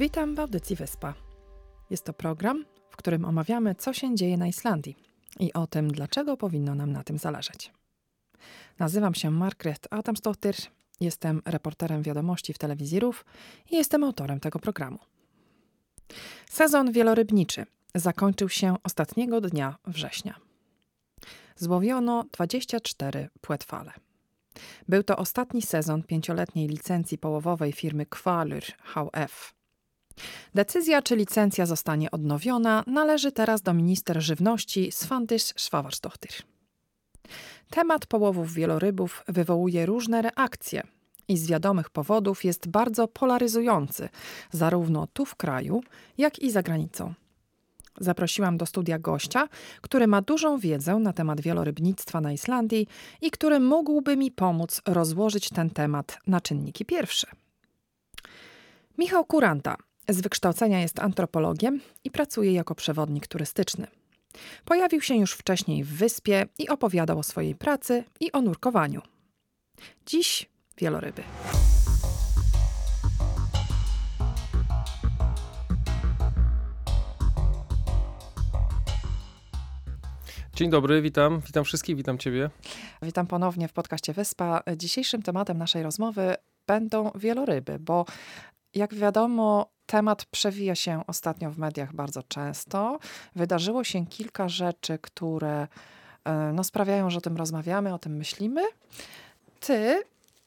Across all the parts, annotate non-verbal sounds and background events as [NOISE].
Witam w audycji Wyspa. Jest to program, w którym omawiamy, co się dzieje na Islandii i o tym, dlaczego powinno nam na tym zależeć. Nazywam się Margaret Adamsdottir, jestem reporterem wiadomości w telewizji RUF i jestem autorem tego programu. Sezon wielorybniczy zakończył się ostatniego dnia września. Złowiono 24 płetwale. Był to ostatni sezon pięcioletniej licencji połowowej firmy Kvalur HF. Decyzja, czy licencja zostanie odnowiona, należy teraz do minister żywności Svandis Svavarsdottir. Temat połowów wielorybów wywołuje różne reakcje i z wiadomych powodów jest bardzo polaryzujący, zarówno tu w kraju, jak i za granicą. Zaprosiłam do studia gościa, który ma dużą wiedzę na temat wielorybnictwa na Islandii i który mógłby mi pomóc rozłożyć ten temat na czynniki pierwsze. Michał Kuranta z wykształcenia jest antropologiem i pracuje jako przewodnik turystyczny. Pojawił się już wcześniej w wyspie i opowiadał o swojej pracy i o nurkowaniu. Dziś wieloryby. Dzień dobry, witam, witam wszystkich, witam Ciebie. Witam ponownie w podcaście Wyspa. Dzisiejszym tematem naszej rozmowy będą wieloryby, bo jak wiadomo, temat przewija się ostatnio w mediach bardzo często. Wydarzyło się kilka rzeczy, które e, no, sprawiają, że o tym rozmawiamy, o tym myślimy. Ty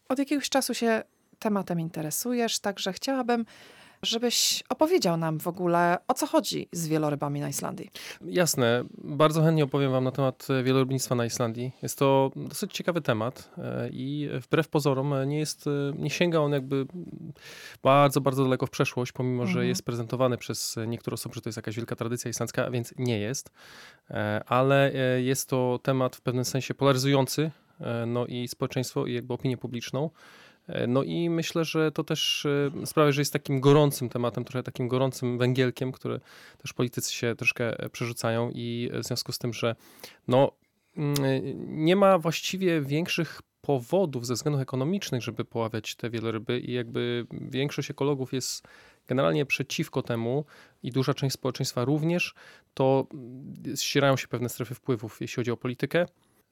od jakiegoś czasu się tematem interesujesz, także chciałabym żebyś opowiedział nam w ogóle, o co chodzi z wielorybami na Islandii. Jasne. Bardzo chętnie opowiem wam na temat wielorybnictwa na Islandii. Jest to dosyć ciekawy temat e, i wbrew pozorom nie jest, nie sięga on jakby bardzo, bardzo daleko w przeszłość, pomimo, mhm. że jest prezentowany przez niektóre osoby, że to jest jakaś wielka tradycja islandzka, więc nie jest. E, ale e, jest to temat w pewnym sensie polaryzujący, no i społeczeństwo i jakby opinię publiczną. E, no i myślę, że to też e, sprawia, że jest takim gorącym tematem, trochę takim gorącym węgielkiem, które też politycy się troszkę e, przerzucają i w związku z tym, że no, mm, nie ma właściwie większych powodów ze względów ekonomicznych, żeby poławiać te wieloryby i jakby większość ekologów jest generalnie przeciwko temu i duża część społeczeństwa również, to ścierają się pewne strefy wpływów, jeśli chodzi o politykę.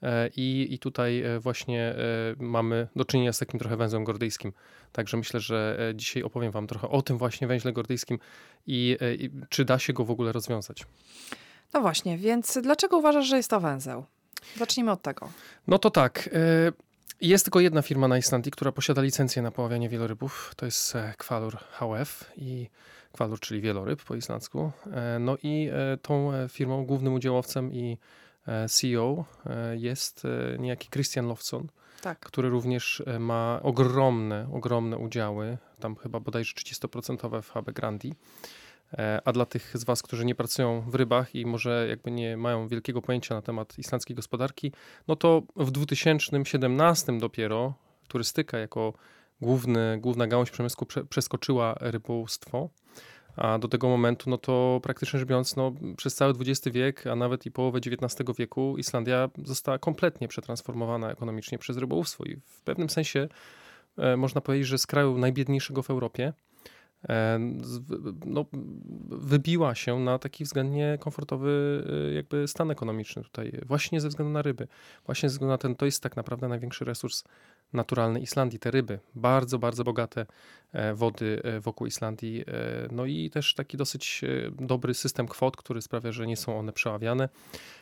E, I, I tutaj e, właśnie e, mamy do czynienia z takim trochę węzłem gordyjskim. Także myślę, że dzisiaj opowiem Wam trochę o tym właśnie węźle gordyjskim i, i czy da się go w ogóle rozwiązać. No właśnie, więc dlaczego uważasz, że jest to węzeł? Zacznijmy od tego. No to tak. Jest tylko jedna firma na Islandii, która posiada licencję na poławianie wielorybów. To jest Kwalur HF i Kwalur, czyli wieloryb po islandzku. No i tą firmą, głównym udziałowcem i CEO e, jest e, niejaki Christian Lofson, tak. który również ma ogromne, ogromne udziały, tam chyba bodajże 30% w HB Grandi. A dla tych z Was, którzy nie pracują w rybach i może jakby nie mają wielkiego pojęcia na temat islandzkiej gospodarki, no to w 2017 dopiero turystyka jako główny, główna gałąź przemysłu przeskoczyła rybołówstwo. A do tego momentu, no to praktycznie rzecz biorąc, no, przez cały XX wiek, a nawet i połowę XIX wieku, Islandia została kompletnie przetransformowana ekonomicznie przez rybołówstwo i w pewnym sensie e, można powiedzieć, że z kraju najbiedniejszego w Europie e, no, wybiła się na taki względnie komfortowy e, jakby stan ekonomiczny tutaj, właśnie ze względu na ryby. Właśnie ze względu na ten, to jest tak naprawdę największy resurs naturalnej Islandii, te ryby, bardzo, bardzo bogate e, wody e, wokół Islandii, e, no i też taki dosyć dobry system kwot, który sprawia, że nie są one przeławiane.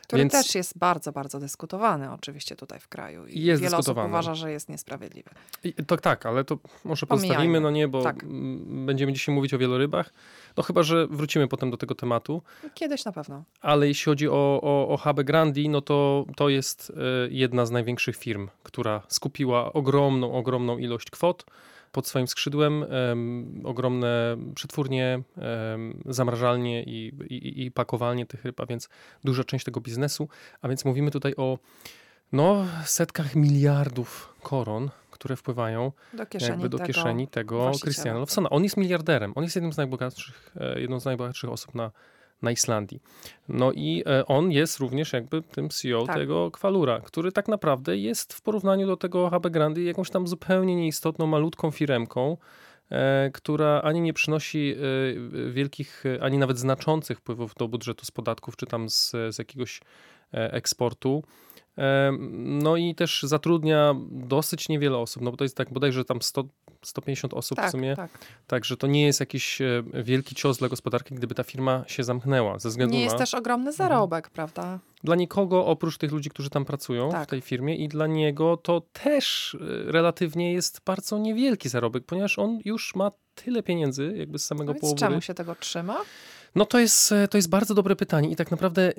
Który Więc... też jest bardzo, bardzo dyskutowany oczywiście tutaj w kraju i jest wiele osób uważa, że jest niesprawiedliwy. I, to tak, ale to może pozostawimy, no nie, bo tak. będziemy dzisiaj mówić o wielorybach, no chyba, że wrócimy potem do tego tematu. Kiedyś na pewno. Ale jeśli chodzi o, o, o Habe Grandi, no to to jest jedna z największych firm, która skupiła ogromną, ogromną ilość kwot pod swoim skrzydłem, um, ogromne przetwórnie, um, zamrażalnie i, i, i pakowalnie tych ryb, a więc duża część tego biznesu. A więc mówimy tutaj o no, setkach miliardów koron, które wpływają do kieszeni, jakby do tego, kieszeni tego Christiana Lofsona. On jest miliarderem. On jest jednym z najbogatszych, e, jedną z najbogatszych osób na na Islandii. No i e, on jest również jakby tym CEO tak. tego Kwalura, który tak naprawdę jest w porównaniu do tego HB Grandi jakąś tam zupełnie nieistotną, malutką firemką, e, która ani nie przynosi e, wielkich, ani nawet znaczących wpływów do budżetu z podatków, czy tam z, z jakiegoś eksportu. No i też zatrudnia dosyć niewiele osób, no bo to jest tak bodajże tam 100, 150 osób tak, w sumie. Tak. Także to nie jest jakiś e, wielki cios dla gospodarki, gdyby ta firma się zamknęła. Ze względu nie na... jest też ogromny zarobek, mhm. prawda? Dla nikogo, oprócz tych ludzi, którzy tam pracują tak. w tej firmie i dla niego to też e, relatywnie jest bardzo niewielki zarobek, ponieważ on już ma tyle pieniędzy jakby z samego połowu. czemu się tego trzyma? No to jest, e, to jest bardzo dobre pytanie i tak naprawdę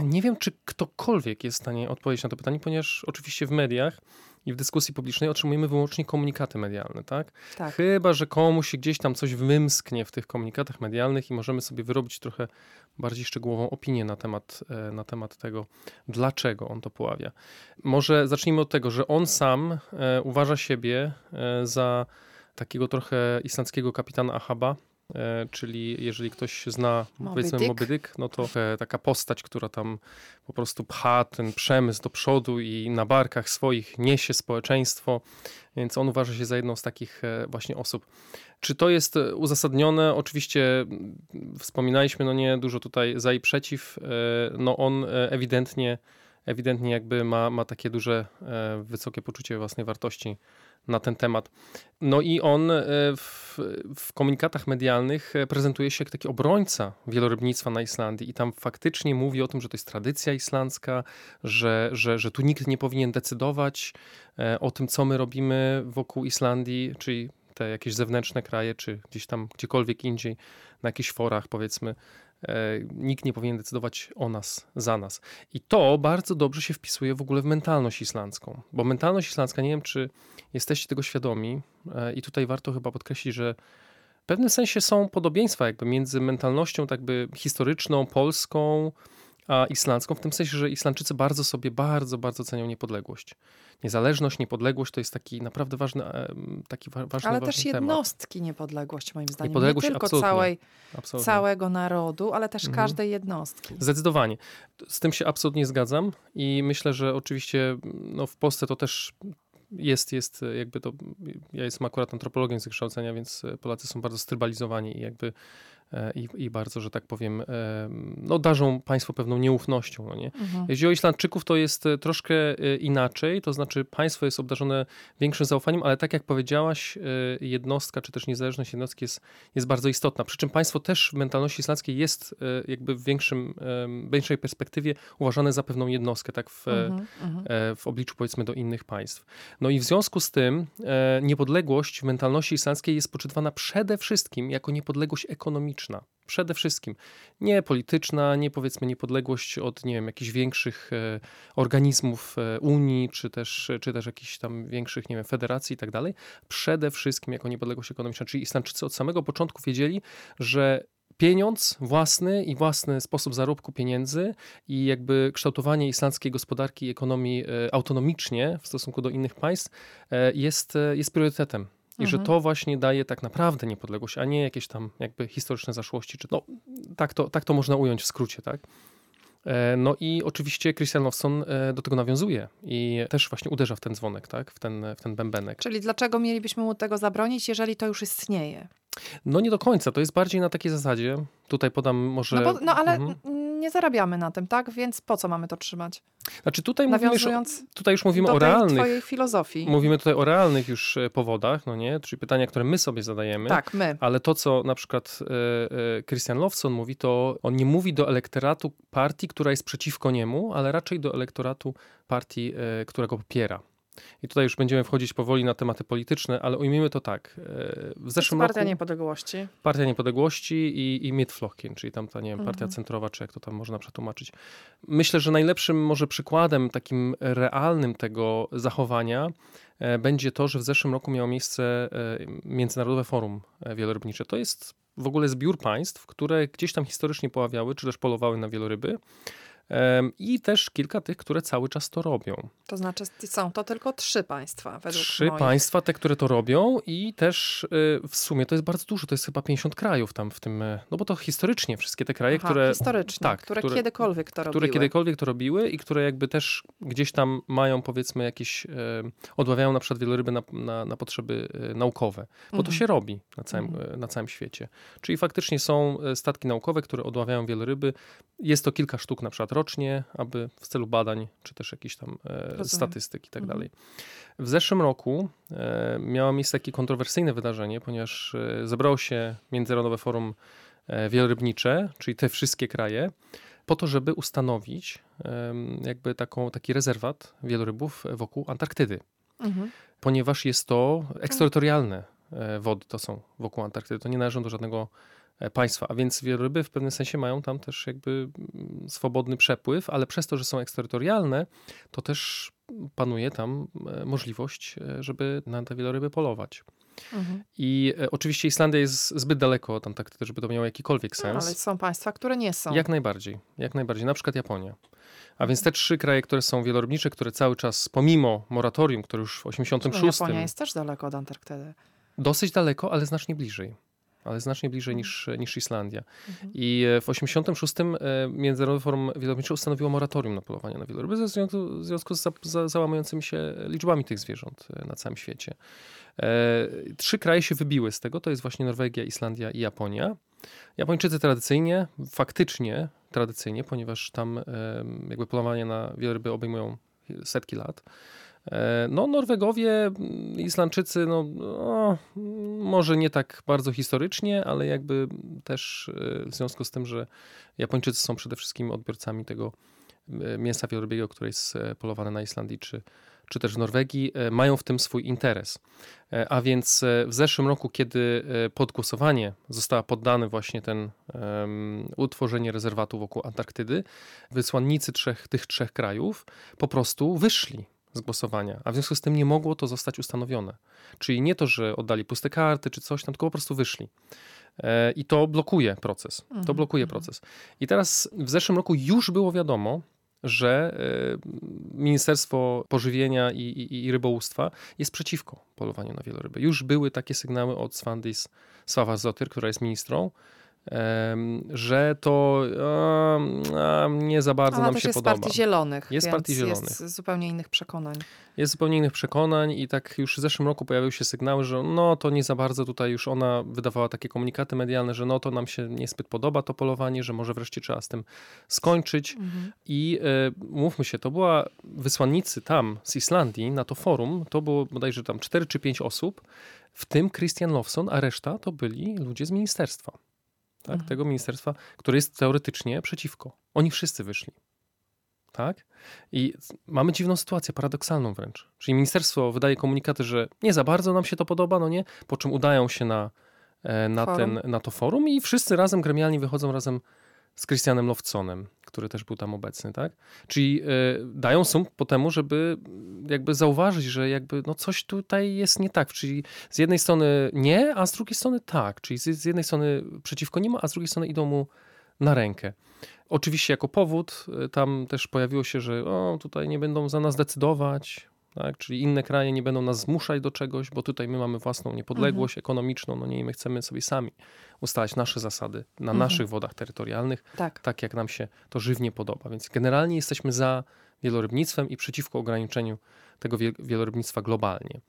nie wiem, czy ktokolwiek jest w stanie odpowiedzieć na to pytanie, ponieważ oczywiście w mediach i w dyskusji publicznej otrzymujemy wyłącznie komunikaty medialne, tak? tak? Chyba, że komuś gdzieś tam coś wymsknie w tych komunikatach medialnych i możemy sobie wyrobić trochę bardziej szczegółową opinię na temat, e, na temat tego, dlaczego on to poławia. Może zacznijmy od tego, że on sam e, uważa siebie e, za takiego trochę islandzkiego kapitana Ahaba, czyli jeżeli ktoś zna Moby powiedzmy Dick. Moby Dick, no to taka postać, która tam po prostu pcha ten przemysł do przodu i na barkach swoich niesie społeczeństwo, więc on uważa się za jedną z takich e, właśnie osób. Czy to jest uzasadnione? Oczywiście mm, wspominaliśmy, no nie, dużo tutaj za i przeciw. E, no on ewidentnie, ewidentnie jakby ma, ma takie duże, wysokie poczucie własnej wartości na ten temat. No i on e, w, w, komunikatach medialnych e, prezentuje się jak taki obrońca wielorybnictwa na Islandii i tam faktycznie mówi o tym, że to jest tradycja islandzka, że, że, że tu nikt nie powinien decydować e, o tym, co my robimy wokół Islandii, czyli te jakieś zewnętrzne kraje, czy gdzieś tam gdziekolwiek indziej, na jakichś forach powiedzmy, nikt nie powinien decydować o nas, za nas. I to bardzo dobrze się wpisuje w ogóle w mentalność islandzką, bo mentalność islandzka, nie wiem czy jesteście tego świadomi, e, i tutaj warto chyba podkreślić, że w pewnym sensie są podobieństwa jakby między mentalnością tak by historyczną, polską, a islandzką, w tym sensie, że Islandczycy bardzo sobie, bardzo, bardzo cenią niepodległość. Niezależność, niepodległość to jest taki naprawdę ważny, taki ważny Ale ważny też jednostki temat. niepodległość moim zdaniem. Niepodległość, Nie tylko całej, całego narodu, ale też mhm. każdej jednostki. Zdecydowanie. Z tym się absolutnie zgadzam i myślę, że oczywiście no, w Polsce to też jest, jest jakby to, ja jestem akurat antropologiem z wykształcenia, więc Polacy są bardzo strybalizowani i jakby E, i, i bardzo, że tak powiem, e, no, darzą państwo pewną nieufnością. No nie? Mhm. Jeśli o Islandczyków, to jest e, troszkę inaczej, to znaczy państwo jest obdarzone większym zaufaniem, ale tak jak powiedziałaś, jednostka, czy też niezależność jednostki jest, jest bardzo istotna. Przy czym państwo też w mentalności islandzkiej jest jakby w większym, większej perspektywie uważane za pewną jednostkę, tak w, mhm, mhm. w obliczu powiedzmy do innych państw. No i w związku z tym niepodległość w mentalności islandzkiej jest poczytywana przede wszystkim jako niepodległość ekonomiczna Przede wszystkim nie polityczna, nie powiedzmy niepodległość od nie wiem, jakichś większych e, organizmów e, Unii, czy też, czy też jakichś tam większych nie wiem, federacji i tak dalej. Przede wszystkim jako niepodległość ekonomiczna. Czyli Islandczycy od samego początku wiedzieli, że pieniądz własny i własny sposób zarobku pieniędzy i jakby kształtowanie islandzkiej gospodarki i ekonomii e, autonomicznie w stosunku do innych państw jest, jest priorytetem. I mhm. że to właśnie daje tak naprawdę niepodległość, a nie jakieś tam jakby historyczne zaszłości. Czy, no, tak, to, tak to można ująć w skrócie, tak? E, no i oczywiście Christian Lofson e, do tego nawiązuje i też właśnie uderza w ten dzwonek, tak? w, ten, w ten bębenek. Czyli dlaczego mielibyśmy mu tego zabronić, jeżeli to już istnieje? No nie do końca, to jest bardziej na takiej zasadzie. Tutaj podam może... No, bo, no ale mhm. nie zarabiamy na tym, tak? Więc po co mamy to trzymać? Znaczy tutaj mówimy już, tutaj już mówimy o realnych... twojej filozofii. Mówimy tutaj o realnych już e, powodach, no nie? Czyli pytania, które my sobie zadajemy. Tak, my. Ale to, co na przykład e, e, Christian Lowson mówi, to on nie mówi do elektoratu partii, która jest przeciwko niemu, ale raczej do elektoratu partii, która go popiera. I tutaj już będziemy wchodzić powoli na tematy polityczne, ale ujmijmy to tak. E, w zeszłym Partia roku... Niepodległości. Partia Niepodległości i, i Mittflocken, czyli tam ta, nie wiem, partia mhm. centrowa, czy jak to tam można przetłumaczyć. Myślę, że najlepszym może przykładem takim realnym tego zachowania e, będzie to, że w zeszłym roku miało miejsce e, Międzynarodowe Forum Wielorybnicze. To jest w ogóle zbiór państw, które gdzieś tam historycznie poławiały, czy też polowały na wieloryby. I też kilka tych, które cały czas to robią. To znaczy są to tylko trzy państwa według Trzy moich. państwa, te, które to robią i też y, w sumie to jest bardzo dużo, to jest chyba 50 krajów tam w tym, e, no bo to historycznie wszystkie te kraje, Aha, które... historycznie, tak, które, które- kiedykolwiek to które robiły. kiedykolwiek to robiły i które jakby też gdzieś tam mają powiedzmy jakieś, e, odławiają na przykład wieloryby na, na, na potrzeby e, naukowe, bo to Mhm. się robi na całym, Mhm. na całym świecie. Czyli faktycznie są statki naukowe, które odławiają wieloryby. Jest to kilka sztuk na przykład rocznie, aby w celu badań, czy też jakichś tam e, Rozumiem. statystyk i tak Mhm. dalej. W zeszłym roku e, miało miejsce takie kontrowersyjne wydarzenie, ponieważ e, zebrało się Międzynarodowe Forum Wielorybnicze, czyli te wszystkie kraje, po to, żeby ustanowić jakby taką, taki rezerwat wielorybów wokół Antarktydy, Mhm. ponieważ jest to eksterytorialne wody, to są wokół Antarktydy, to nie należą do żadnego państwa, a więc wieloryby w pewnym sensie mają tam też jakby mm, swobodny przepływ, ale przez to, że są eksterytorialne, to też panuje tam e, możliwość, e, żeby na te wieloryby polować. Mhm. I e, oczywiście Islandia jest zbyt daleko od Antarktydy, żeby to miało jakikolwiek No, ale sens. są państwa, które nie są. Jak najbardziej, jak najbardziej. Na przykład Japonia. A więc te trzy kraje, które są wielorybnicze, które cały czas, pomimo moratorium, które już w No, 86, Japonia jest też daleko od Antarktydy. dosyć daleko, ale znacznie bliżej. Ale znacznie bliżej niż, niż Islandia. Mhm. I e, w 86 e, Międzynarodowe Forum Wielorybnicze ustanowiło moratorium na polowanie na wieloryby ze związku, w związku z za, za, załamującymi się liczbami tych zwierząt e, na całym świecie. E, trzy kraje się wybiły z tego, to jest właśnie Norwegia, Islandia i Japonia. Japończycy tradycyjnie, faktycznie tradycyjnie, ponieważ tam e, jakby polowanie na wieloryby obejmują setki lat. E, No, Norwegowie, mm, Islandczycy, no, no, może nie tak bardzo historycznie, ale jakby też e, w związku z tym, że Japończycy są przede wszystkim odbiorcami tego e, mięsa wielorybiego, które jest polowane na Islandii czy, czy też w Norwegii, mają w tym swój interes. A więc w zeszłym roku, kiedy pod głosowanie została poddany właśnie ten um, utworzenie rezerwatu wokół Antarktydy, wysłannicy trzech, tych trzech krajów po prostu wyszli z głosowania, a w związku z tym nie mogło to zostać ustanowione. Czyli nie to, że oddali puste karty czy coś tam, tylko po prostu wyszli. E, I to blokuje proces. To Mhm, blokuje mhm. proces. I teraz w zeszłym roku już było wiadomo, że e, Ministerstwo Pożywienia i, i, i Rybołówstwa jest przeciwko polowaniu na wieloryby. Już były takie sygnały od Swandis Swavazotyr, która jest ministrą, że to a, a, nie za bardzo nam się jest podoba. Partii Zielonych. Jest Partii Zielonych. Jest zupełnie innych przekonań. Jest zupełnie innych przekonań i tak już w zeszłym roku pojawiły się sygnały, że no to nie za bardzo tutaj już ona wydawała takie komunikaty medialne, że no to nam się niezbyt podoba to polowanie, że może wreszcie trzeba z tym skończyć. Mhm. I e, mówmy się, to była wysłannicy tam z Islandii na to forum, to było bodajże tam 4 czy 5 osób, w tym Christian Lofson, a reszta to byli ludzie z ministerstwa. Tak? Mhm. Tego ministerstwa, które jest teoretycznie przeciwko. Oni wszyscy wyszli. Tak? I mamy dziwną sytuację, paradoksalną wręcz. Czyli ministerstwo wydaje komunikaty, że nie za bardzo nam się to podoba, no nie? Po czym udają się na, e, na, Forum. ten, na to forum i wszyscy razem gremialnie wychodzą razem z Christianem Lofconem, który też był tam obecny, tak? Czyli e, dają sum po temu, żeby mm, jakby zauważyć, że jakby no coś tutaj jest nie tak. Czyli z jednej strony nie, a z drugiej strony tak. Czyli z, jednej strony przeciwko niemu, a z drugiej strony idą mu na rękę. Oczywiście jako powód y, tam też pojawiło się, że o, tutaj nie będą za nas decydować, tak? czyli inne kraje nie będą nas zmuszać do czegoś, bo tutaj my mamy własną niepodległość ekonomiczną, no nie, i my chcemy sobie sami ustalać nasze zasady na Mhm. naszych wodach terytorialnych, Tak. tak jak nam się to żywnie podoba. Więc generalnie jesteśmy za wielorybnictwem i przeciwko ograniczeniu tego wie- wielorybnictwa globalnie.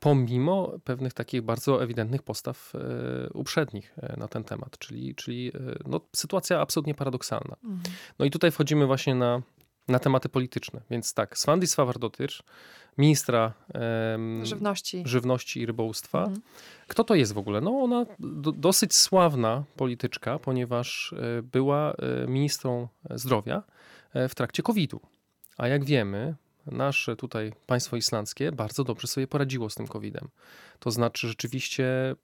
Pomimo pewnych takich bardzo ewidentnych postaw e, uprzednich e, na ten temat, czyli, czyli e, no, sytuacja absolutnie paradoksalna. Mhm. No i tutaj wchodzimy właśnie na, na tematy polityczne. Więc tak, Svandis Svavarsdottir, ministra em, Żywności. żywności i rybołówstwa. Mhm. Kto to jest w ogóle? No ona do, dosyć sławna polityczka, ponieważ e, była e, ministrą zdrowia e, w trakcie COVID-u. A jak wiemy, nasze tutaj państwo islandzkie bardzo dobrze sobie poradziło z tym COVID-em. To znaczy rzeczywiście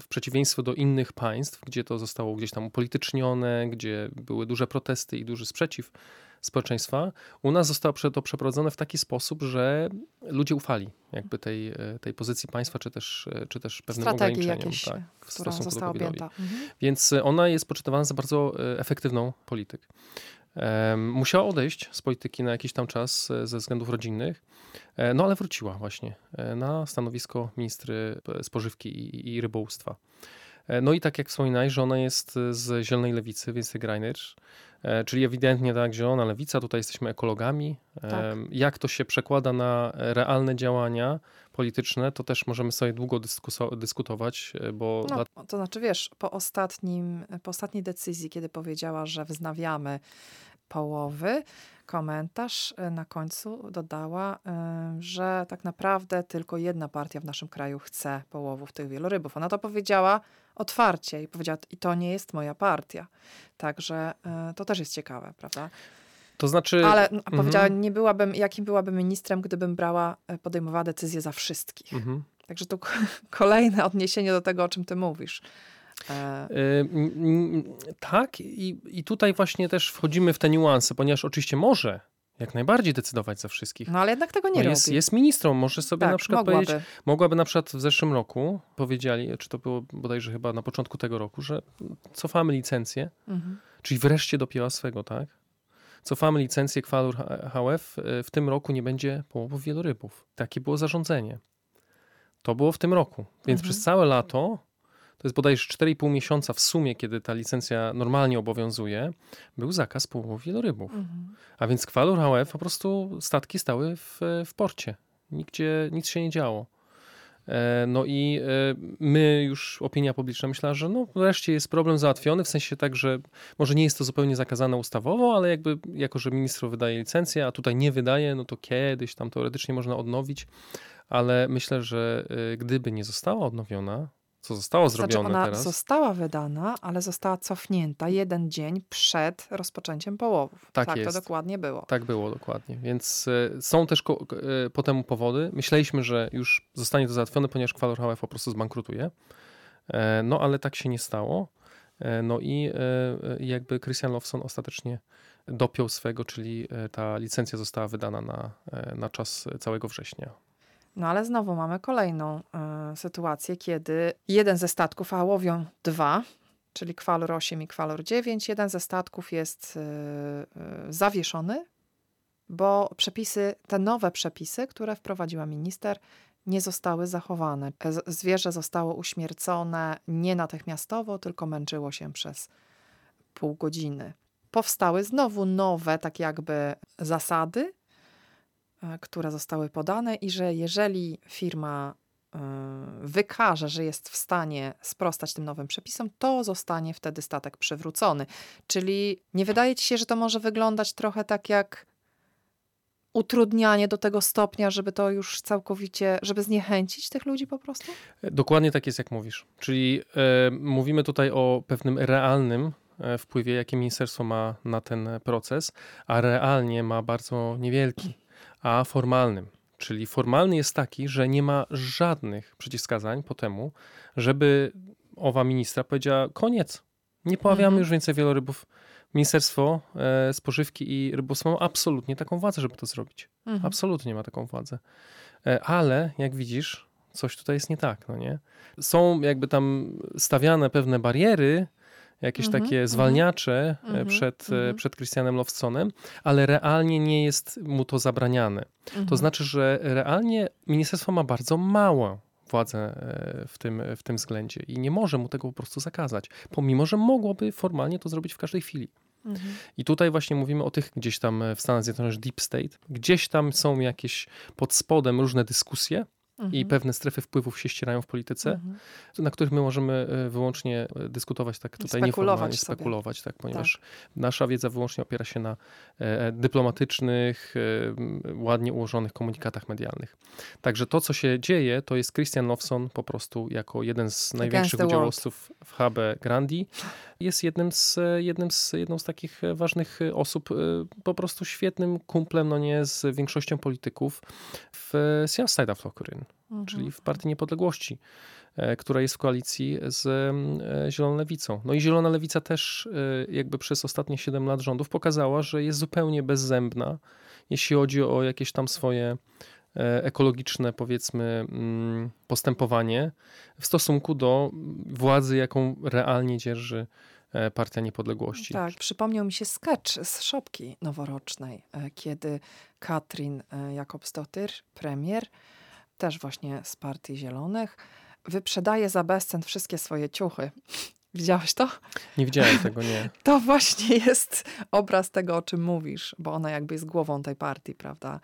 w przeciwieństwie do innych państw, gdzie to zostało gdzieś tam upolitycznione, gdzie były duże protesty i duży sprzeciw społeczeństwa, u nas zostało to przeprowadzone w taki sposób, że ludzie ufali jakby tej, e, tej pozycji państwa, czy też, e, czy też pewnym Strategii ograniczeniom jakiejś, tak, w która została objęta. Mhm. Więc e, ona jest poczytywana za bardzo efektywną polityk. Musiała odejść z polityki na jakiś tam czas ze względów rodzinnych, no ale wróciła właśnie na stanowisko ministry spożywki i, i rybołówstwa. No i tak jak wspominałeś, że ona jest z Zielonej Lewicy, więc Greiner, czyli ewidentnie tak, Zielona Lewica, tutaj jesteśmy ekologami. Tak. Jak to się przekłada na realne działania polityczne, to też możemy sobie długo dyskutować, bo... No, dla... To znaczy, wiesz, po, ostatnim, po ostatniej decyzji, kiedy powiedziała, że wznawiamy połowy, komentarz e, na końcu dodała, e, że tak naprawdę tylko jedna partia w naszym kraju chce połowów tych wielorybów. Ona to powiedziała otwarcie i powiedziała, i to nie jest moja partia. Także e, to też jest ciekawe, prawda? To znaczy. Ale mhm. powiedziała, nie byłabym, jakim byłabym ministrem, gdybym brała, podejmowała decyzje za wszystkich. Mhm. Także to [LAUGHS] kolejne odniesienie do tego, o czym ty mówisz. E... tak, i, i tutaj właśnie też wchodzimy w te niuanse, ponieważ oczywiście może jak najbardziej decydować za wszystkich. No ale jednak tego nie no jest, robi. Jest ministrą, może sobie tak, na przykład mogłaby. powiedzieć, mogłaby na przykład w zeszłym roku powiedzieli, czy to było bodajże chyba na początku tego roku, że cofamy licencję, mhm. czyli wreszcie dopięła swego, tak? Cofamy licencję Kwalur HF, w tym roku nie będzie połowów wielorybów. Takie było zarządzenie. To było w tym roku, więc mhm. przez całe lato to jest bodajże 4,5 miesiąca w sumie, kiedy ta licencja normalnie obowiązuje, był zakaz połowów wielorybów. Mhm. A więc kwalur HF po prostu statki stały w, w porcie. Nigdzie nic się nie działo. E, no i e, my już, opinia publiczna myślała, że no wreszcie jest problem załatwiony, w sensie tak, że może nie jest to zupełnie zakazane ustawowo, ale jakby jako, że ministro wydaje licencję, a tutaj nie wydaje, no to kiedyś tam teoretycznie można odnowić, ale myślę, że e, gdyby nie została odnowiona, co zostało znaczy, zrobione ona teraz? została wydana, ale została cofnięta jeden dzień przed rozpoczęciem połowów. Tak, tak jest. to dokładnie było. Tak było dokładnie. Więc y, są też ko- y, po temu powody. Myśleliśmy, że już zostanie to załatwione, ponieważ Kwalor HF po prostu zbankrutuje. E, no ale tak się nie stało. E, no i e, jakby Christian Lawson ostatecznie dopiął swego, czyli ta licencja została wydana na, na czas całego września. No ale znowu mamy kolejną y, sytuację, kiedy jeden ze statków, a łowią dwa, czyli kwalor 8 i kwalor 9, jeden ze statków jest y, y, zawieszony, bo przepisy, te nowe przepisy, które wprowadziła minister, nie zostały zachowane. Zwierzę zostało uśmiercone nie natychmiastowo, tylko męczyło się przez pół godziny. Powstały znowu nowe, tak jakby zasady, które zostały podane, i że jeżeli firma e, wykaże, że jest w stanie sprostać tym nowym przepisom, to zostanie wtedy statek przywrócony. Czyli nie wydaje ci się, że to może wyglądać trochę tak jak utrudnianie do tego stopnia, żeby to już całkowicie, żeby zniechęcić tych ludzi po prostu? Dokładnie tak jest, jak mówisz. Czyli e, mówimy tutaj o pewnym realnym wpływie, jaki ministerstwo ma na ten proces, a realnie ma bardzo niewielki a formalnym. Czyli formalny jest taki, że nie ma żadnych przeciwwskazań po temu, żeby owa ministra powiedziała koniec, nie poławiamy mhm. już więcej wielorybów. Ministerstwo e, Spożywki i Rybostwa ma absolutnie taką władzę, żeby to zrobić. Mhm. Absolutnie ma taką władzę. E, ale jak widzisz, coś tutaj jest nie tak, no nie? Są jakby tam stawiane pewne bariery, jakieś mm -hmm, takie mhm. zwalniacze mm -hmm, przed, mm -hmm. przed Christianem Lowsonem, ale realnie nie jest mu to zabraniane. To mhm. znaczy, że realnie ministerstwo ma bardzo mało władzę e, w tym, w tym względzie i nie może mu tego po prostu zakazać, pomimo, że mogłoby formalnie to zrobić w każdej chwili. Mhm. I tutaj właśnie mówimy o tych gdzieś tam w Stanach Zjednoczonych Deep State. Gdzieś tam są jakieś pod spodem różne dyskusje, mhm. i pewne strefy wpływów się ścierają w polityce, mhm. na których my możemy e, wyłącznie e, dyskutować tak tutaj nieformalnie, spekulować, tak, ponieważ tak. nasza wiedza wyłącznie opiera się na e, dyplomatycznych, ładnie ułożonych komunikatach medialnych. Także to, co się dzieje, to jest Christian Lawson po prostu jako jeden z największych udziałowców w HB Grandi jest jednym z, jednym z, jedną z takich ważnych osób, po prostu świetnym kumplem, no nie, z większością polityków w Side of Lokurin mhm. czyli w Partii Niepodległości, e, która jest w koalicji z e, Zieloną Lewicą. No i Zielona Lewica też e, jakby przez ostatnie 7 lat rządów pokazała, że jest zupełnie bezzębna, jeśli chodzi o jakieś tam swoje ekologiczne, powiedzmy, mm, postępowanie w stosunku do władzy, jaką realnie dzierży e, Partia Niepodległości. Tak, przypomniał mi się sketch z szopki noworocznej, e, kiedy Katrin e, Jakobsdottir, premier, też właśnie z Partii Zielonych, wyprzedaje za bezcen wszystkie swoje ciuchy. [LAUGHS] Widziałeś to? Nie widziałem [LAUGHS] tego, nie. To właśnie jest obraz tego, o czym mówisz, bo ona jakby jest głową tej partii, prawda?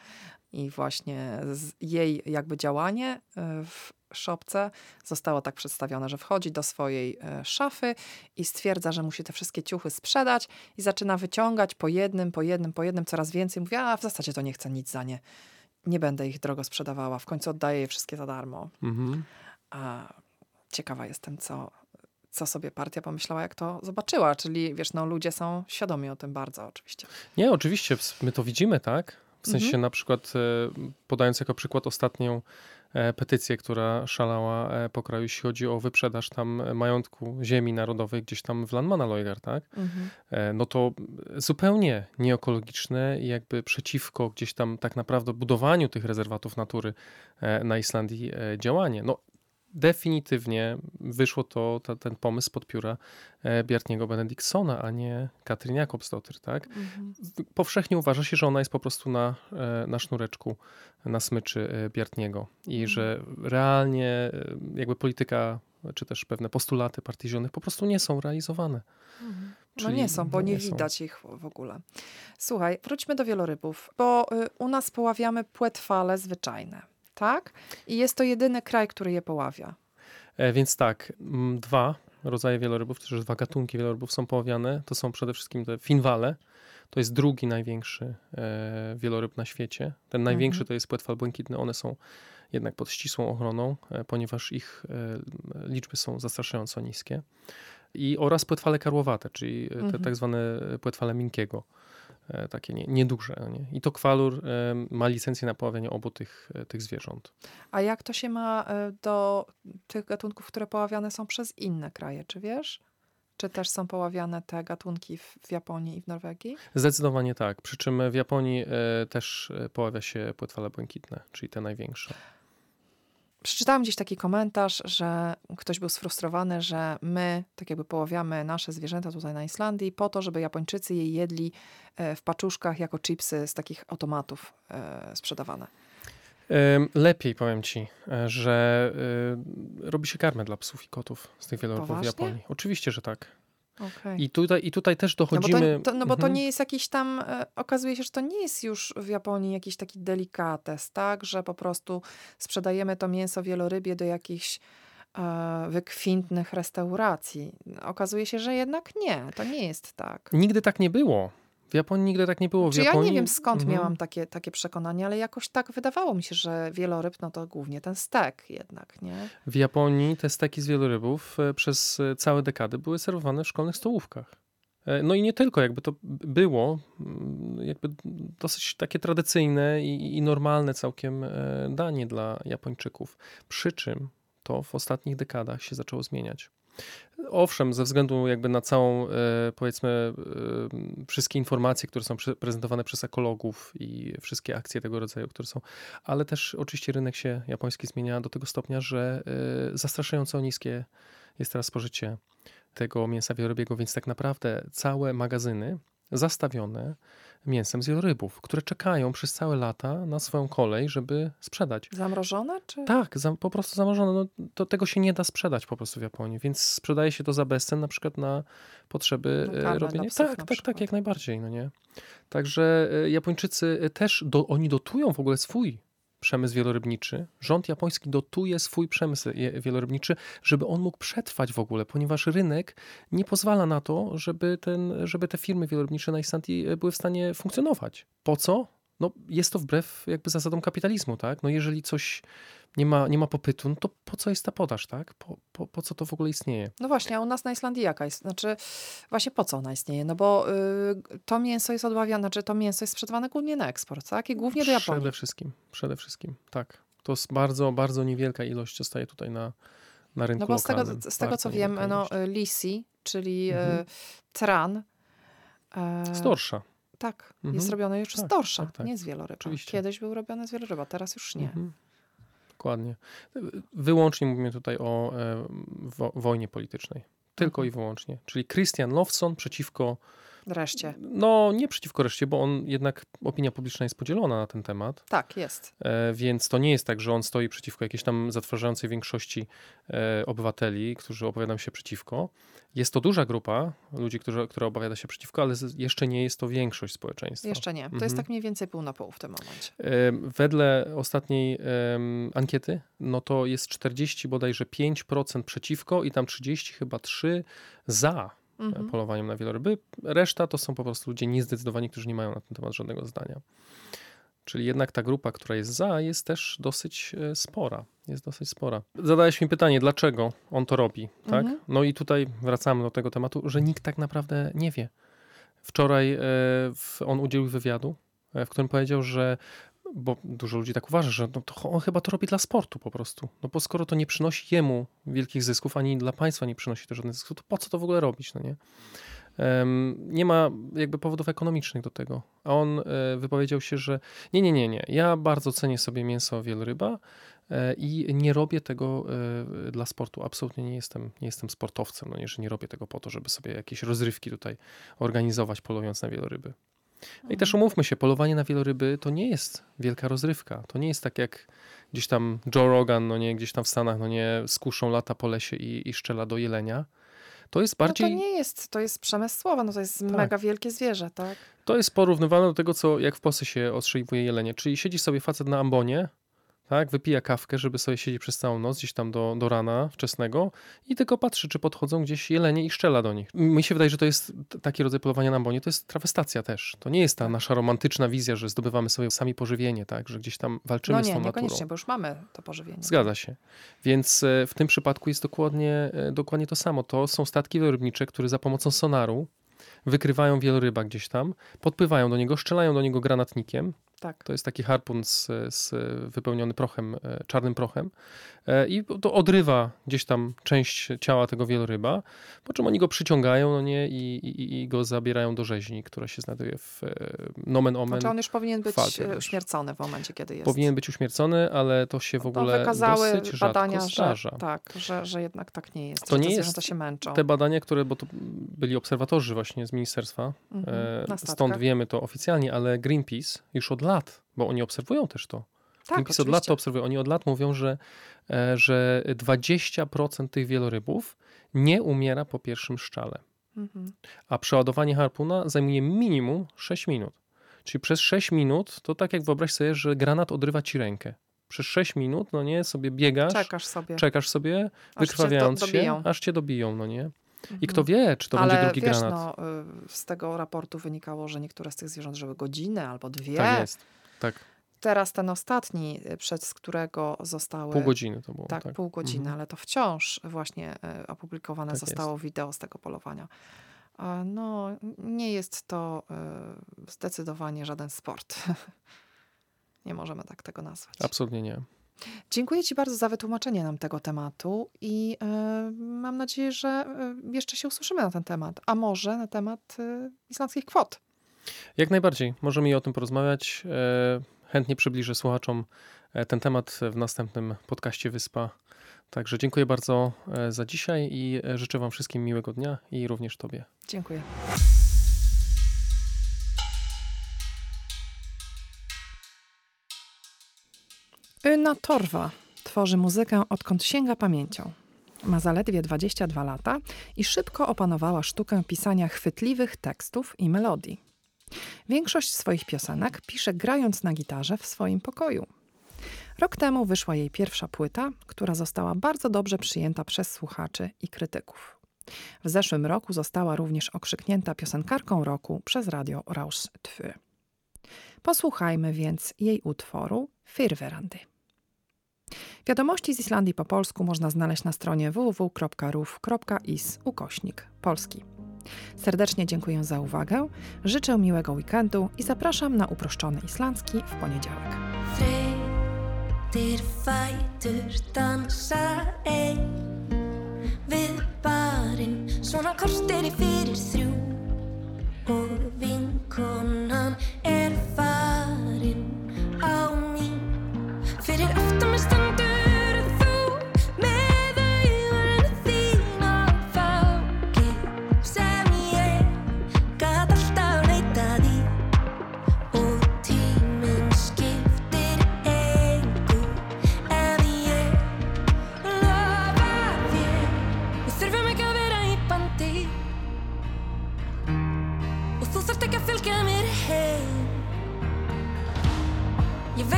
I właśnie jej jakby działanie w szopce zostało tak przedstawione, że wchodzi do swojej e, szafy i stwierdza, że musi te wszystkie ciuchy sprzedać i zaczyna wyciągać po jednym, po jednym, po jednym coraz więcej. Mówi, a w zasadzie to nie chcę nic za nie. Nie będę ich drogo sprzedawała. W końcu oddaję je wszystkie za darmo. Mhm. A ciekawa jestem, co, co sobie partia pomyślała, jak to zobaczyła. Czyli wiesz, no ludzie są świadomi o tym bardzo oczywiście. Nie, oczywiście, my to widzimy, tak? W sensie mhm. na przykład, e, podając jako przykład ostatnią E, petycję, która szalała e, po kraju, jeśli chodzi o wyprzedaż tam majątku ziemi narodowej gdzieś tam w Landmannaleuger, tak? Mhm. No to zupełnie nieekologiczne i jakby przeciwko gdzieś tam tak naprawdę budowaniu tych rezerwatów natury na Islandii działanie. No definitywnie wyszło to, ta, ten pomysł pod pióra e, Bjartniego Benediktsona, a nie Katrin Jakobsdottir, tak? Mhm. Powszechnie uważa się, że ona jest po prostu na, e, na sznureczku, na smyczy e, Bjartniego i mhm. że realnie jakby polityka, czy też pewne postulaty partii zielonych po prostu nie są realizowane. Mhm. No nie są, bo nie, nie widać są. ich w ogóle. Słuchaj, wróćmy do wielorybów, bo u nas poławiamy płetwale zwyczajne tak? I jest to jedyny kraj, który je poławia. E, więc tak, dwa rodzaje wielorybów, czy też dwa gatunki wielorybów są poławiane. To są przede wszystkim te finwale. To jest drugi największy e, wieloryb na świecie. Ten największy mhm. to jest płetwal błękitny. One są jednak pod ścisłą ochroną, e, ponieważ ich liczby są zastraszająco niskie. I oraz płetwale karłowate, czyli te mhm. tak zwane płetwale Minkiego. E, takie nie, nieduże. Nie? I to kwalur e, ma licencję na poławianie obu tych, e, tych zwierząt. A jak to się ma do tych gatunków, które poławiane są przez inne kraje, czy wiesz? Czy też są poławiane te gatunki w, w Japonii i w Norwegii? Zdecydowanie tak. Przy czym w Japonii też poławia się płetwale błękitne, czyli te największe. Przeczytałam gdzieś taki komentarz, że ktoś był sfrustrowany, że my tak jakby poławiamy nasze zwierzęta tutaj na Islandii po to, żeby Japończycy je jedli e, w paczuszkach jako chipsy z takich automatów e, sprzedawane. Lepiej powiem ci, e, że robi się karmę dla psów i kotów z tych wielorybów w Japonii. Oczywiście, że tak. Okay. I, tutaj, I tutaj też dochodzimy... No bo, to, to, no bo mhm. to nie jest jakiś tam... E, okazuje się, że to nie jest już w Japonii jakiś taki delikates, tak? Że po prostu sprzedajemy to mięso wielorybie do jakichś e, wykwintnych restauracji. Okazuje się, że jednak nie. To nie jest tak. Nigdy tak nie było. W Japonii nigdy tak nie było. W Czy Japonii... ja nie wiem skąd mhm. miałam takie, takie przekonanie, ale jakoś tak wydawało mi się, że wieloryb no to głównie ten stek jednak, nie? W Japonii te steki z wielorybów e, przez e, całe dekady były serwowane w szkolnych stołówkach. E, no i nie tylko, jakby to było mm, jakby dosyć takie tradycyjne i, i normalne całkiem danie dla Japończyków. Przy czym to w ostatnich dekadach się zaczęło zmieniać. Owszem, ze względu jakby na całą, e, powiedzmy, e, wszystkie informacje, które są prezentowane przez ekologów i wszystkie akcje tego rodzaju, które są, ale też oczywiście rynek się japoński zmienia do tego stopnia, że e, zastraszająco niskie jest teraz spożycie tego mięsa wielorybiego, więc tak naprawdę całe magazyny zastawione mięsem z wielorybów, które czekają przez całe lata na swoją kolej, żeby sprzedać. Zamrożone? Czy? Tak, za, po prostu zamrożone. No, to tego się nie da sprzedać po prostu w Japonii, więc sprzedaje się to za bezcen na przykład na potrzeby no, robienia. Tak, tak, tak, jak najbardziej. No nie? Także e, Japończycy też, do, oni dotują w ogóle swój przemysł wielorybniczy. Rząd japoński dotuje swój przemysł wielorybniczy, żeby on mógł przetrwać w ogóle, ponieważ rynek nie pozwala na to, żeby, ten, żeby te firmy wielorybnicze na Islandii e, były w stanie funkcjonować. Po co? No, jest to wbrew jakby zasadom kapitalizmu, tak? No jeżeli coś nie ma, nie ma popytu, no to po co jest ta podaż, tak? Po, po, po co to w ogóle istnieje? No właśnie, a u nas na Islandii jaka jest? Znaczy, właśnie po co ona istnieje? No bo y, to mięso jest odławiane, znaczy to mięso jest sprzedawane głównie na eksport, tak? I głównie do Japonii. Przede wszystkim, przede wszystkim, tak. To jest bardzo, bardzo niewielka ilość zostaje tutaj na, na rynku No bo z tego, z tego co wiem, no Lisi, czyli y, mhm. tran. E, Storsza. Tak, mhm. jest robione już tak, z torsza, tak, tak. nie z wieloryba. Oczywiście. Kiedyś był robiony z wieloryba, teraz już nie. Mhm. Dokładnie. Wyłącznie mówimy tutaj o e, wo wojnie politycznej. Tylko Mhm. i wyłącznie. Czyli Christian Lofson przeciwko, Wreszcie. no nie przeciwko reszcie, bo on jednak, opinia publiczna jest podzielona na ten temat. Tak, jest. E, Więc to nie jest tak, że on stoi przeciwko jakiejś tam zatrważającej większości e, obywateli, którzy opowiadają się przeciwko. Jest to duża grupa ludzi, którzy, która opowiada się przeciwko, ale jeszcze nie jest to większość społeczeństwa. Jeszcze nie. To Mhm. jest tak mniej więcej pół na pół w tym momencie. E, Wedle ostatniej ankiety, no to jest 40 bodajże 5% przeciwko i tam 30 chyba 3 za Mhm. polowaniem na wieloryby. Reszta to są po prostu ludzie niezdecydowani, którzy nie mają na ten temat żadnego zdania. Czyli jednak ta grupa, która jest za, jest też dosyć e, spora. Jest dosyć spora. Zadałeś mi pytanie, dlaczego on to robi, tak? Mhm. No i tutaj wracamy do tego tematu, że nikt tak naprawdę nie wie. Wczoraj e, on udzielił wywiadu, e, w którym powiedział, że bo dużo ludzi tak uważa, że no to on chyba to robi dla sportu po prostu. No bo skoro to nie przynosi jemu wielkich zysków, ani dla państwa nie przynosi to żadnych zysków, to po co to w ogóle robić, no nie? Nie ma jakby powodów ekonomicznych do tego. A on e, wypowiedział się, że nie, nie, nie, nie. Ja bardzo cenię sobie mięso wieloryba e, i nie robię tego e, dla sportu. Absolutnie nie jestem, nie jestem sportowcem, no nie, że nie robię tego po to, żeby sobie jakieś rozrywki tutaj organizować, polując na wieloryby. No I też umówmy się, polowanie na wieloryby to nie jest wielka rozrywka. To nie jest tak jak gdzieś tam Joe Rogan, no nie, gdzieś tam w Stanach, no nie, skuszą lata po lesie i, i szczela do jelenia. To jest bardziej, No to nie jest, to jest przemysłowe, no to jest mega wielkie zwierzę, tak? to jest porównywalne do tego, co jak w Polsce się odstrzeliwuje jelenie. Czyli siedzi sobie facet na ambonie, tak, wypija kawkę, żeby sobie siedzieć przez całą noc, gdzieś tam do, do rana wczesnego i tylko patrzy, czy podchodzą gdzieś jelenie i szczela do nich. Mi się wydaje, że to jest taki rodzaj polowania na ambonie, to jest trawestacja też. To nie jest ta Tak. nasza romantyczna wizja, że zdobywamy sobie sami pożywienie, tak, że gdzieś tam walczymy No z nie, tą niekoniecznie, naturą. bo już mamy to pożywienie. Zgadza się. Więc e, w tym przypadku jest dokładnie, e, dokładnie to samo. To są statki wielorybnicze, które za pomocą sonaru wykrywają wieloryba gdzieś tam, podpływają do niego, strzelają do niego granatnikiem. Tak. To jest taki harpun z, z wypełniony prochem, e, czarnym prochem e, i to odrywa gdzieś tam część ciała tego wieloryba, po czym oni go przyciągają no nie, i, i, i go zabierają do rzeźni, która się znajduje w e, nomen omen. Znaczy on już powinien być uśmiercony w momencie, kiedy jest. Powinien być uśmiercony, ale to się w to ogóle wykazały dosyć badania, rzadko że, zdarza. tak, że, że jednak tak nie jest. To że nie jest zwierzęta się męczą. Te badania, które, bo to byli obserwatorzy właśnie z ministerstwa, Mhm, stąd wiemy to oficjalnie, ale Greenpeace już od lat, bo oni obserwują też to. Tak, Greenpeace od lat to obserwują. Oni od lat mówią, że, e, że 20% tych wielorybów nie umiera po pierwszym szczale. Mhm. A przeładowanie harpuna zajmuje minimum 6 minut. Czyli przez 6 minut to tak jak wyobraź sobie, że granat odrywa ci rękę. Przez 6 minut, no nie, sobie biegasz, Czekasz sobie. czekasz sobie, aż wykrwawiając do- się, aż cię dobiją, no nie? I Mhm. kto wie, czy to Ale będzie drugi wiesz, granat. no, y, z tego raportu wynikało, że niektóre z tych zwierząt żyły godzinę albo dwie. Tak jest. Tak, Teraz ten ostatni, y, przed z którego zostały... pół godziny to było. Tak, Tak, pół godziny, Mhm. ale to wciąż właśnie e, opublikowane Tak zostało wideo z tego polowania. No, nie jest to zdecydowanie żaden sport. [LAUGHS] nie możemy tak tego nazwać. Absolutnie nie. Dziękuję Ci bardzo za wytłumaczenie nam tego tematu i e, mam nadzieję, że e, jeszcze się usłyszymy na ten temat, a może na temat e, islandzkich kwot. Jak najbardziej. Możemy i o tym porozmawiać. Chętnie przybliżę słuchaczom ten temat w następnym podcaście Wyspa. Także dziękuję bardzo za dzisiaj i życzę Wam wszystkim miłego dnia i również Tobie. Dziękuję. Yna Torwa tworzy muzykę odkąd sięga pamięcią. Ma zaledwie 22 lata i szybko opanowała sztukę pisania chwytliwych tekstów i melodii. Większość swoich piosenek pisze grając na gitarze w swoim pokoju. Rok temu wyszła jej pierwsza płyta, która została bardzo dobrze przyjęta przez słuchaczy i krytyków. W zeszłym roku została również okrzyknięta piosenkarką roku przez radio Raus 2. Posłuchajmy więc jej utworu Fyrverandy. Wiadomości z Islandii po polsku można znaleźć na stronie www.ruf.is ukośnik polski. Serdecznie dziękuję za uwagę, życzę miłego weekendu i zapraszam na uproszczony islandzki w poniedziałek. Þreytir fætur dansa ein Við barinn svona korteri fyrir þrjú Og vinkonan er farin á mín Fyrir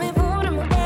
me por amor.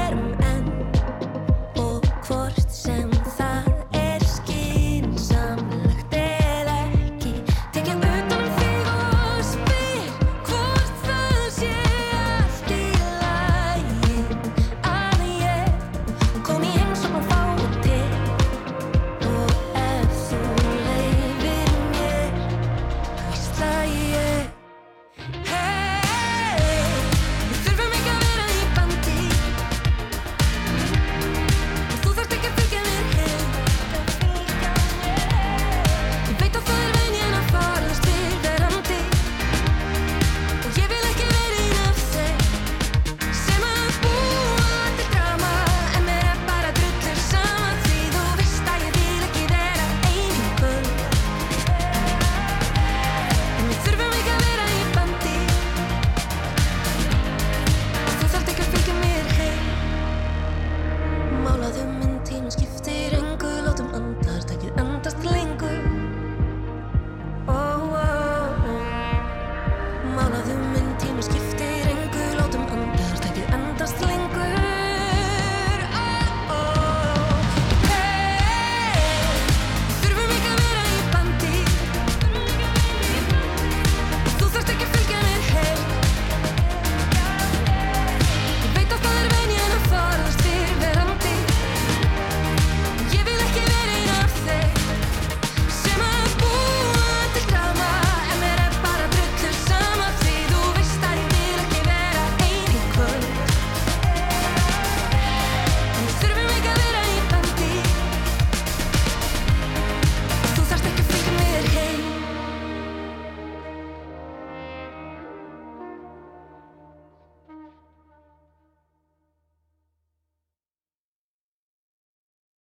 que tem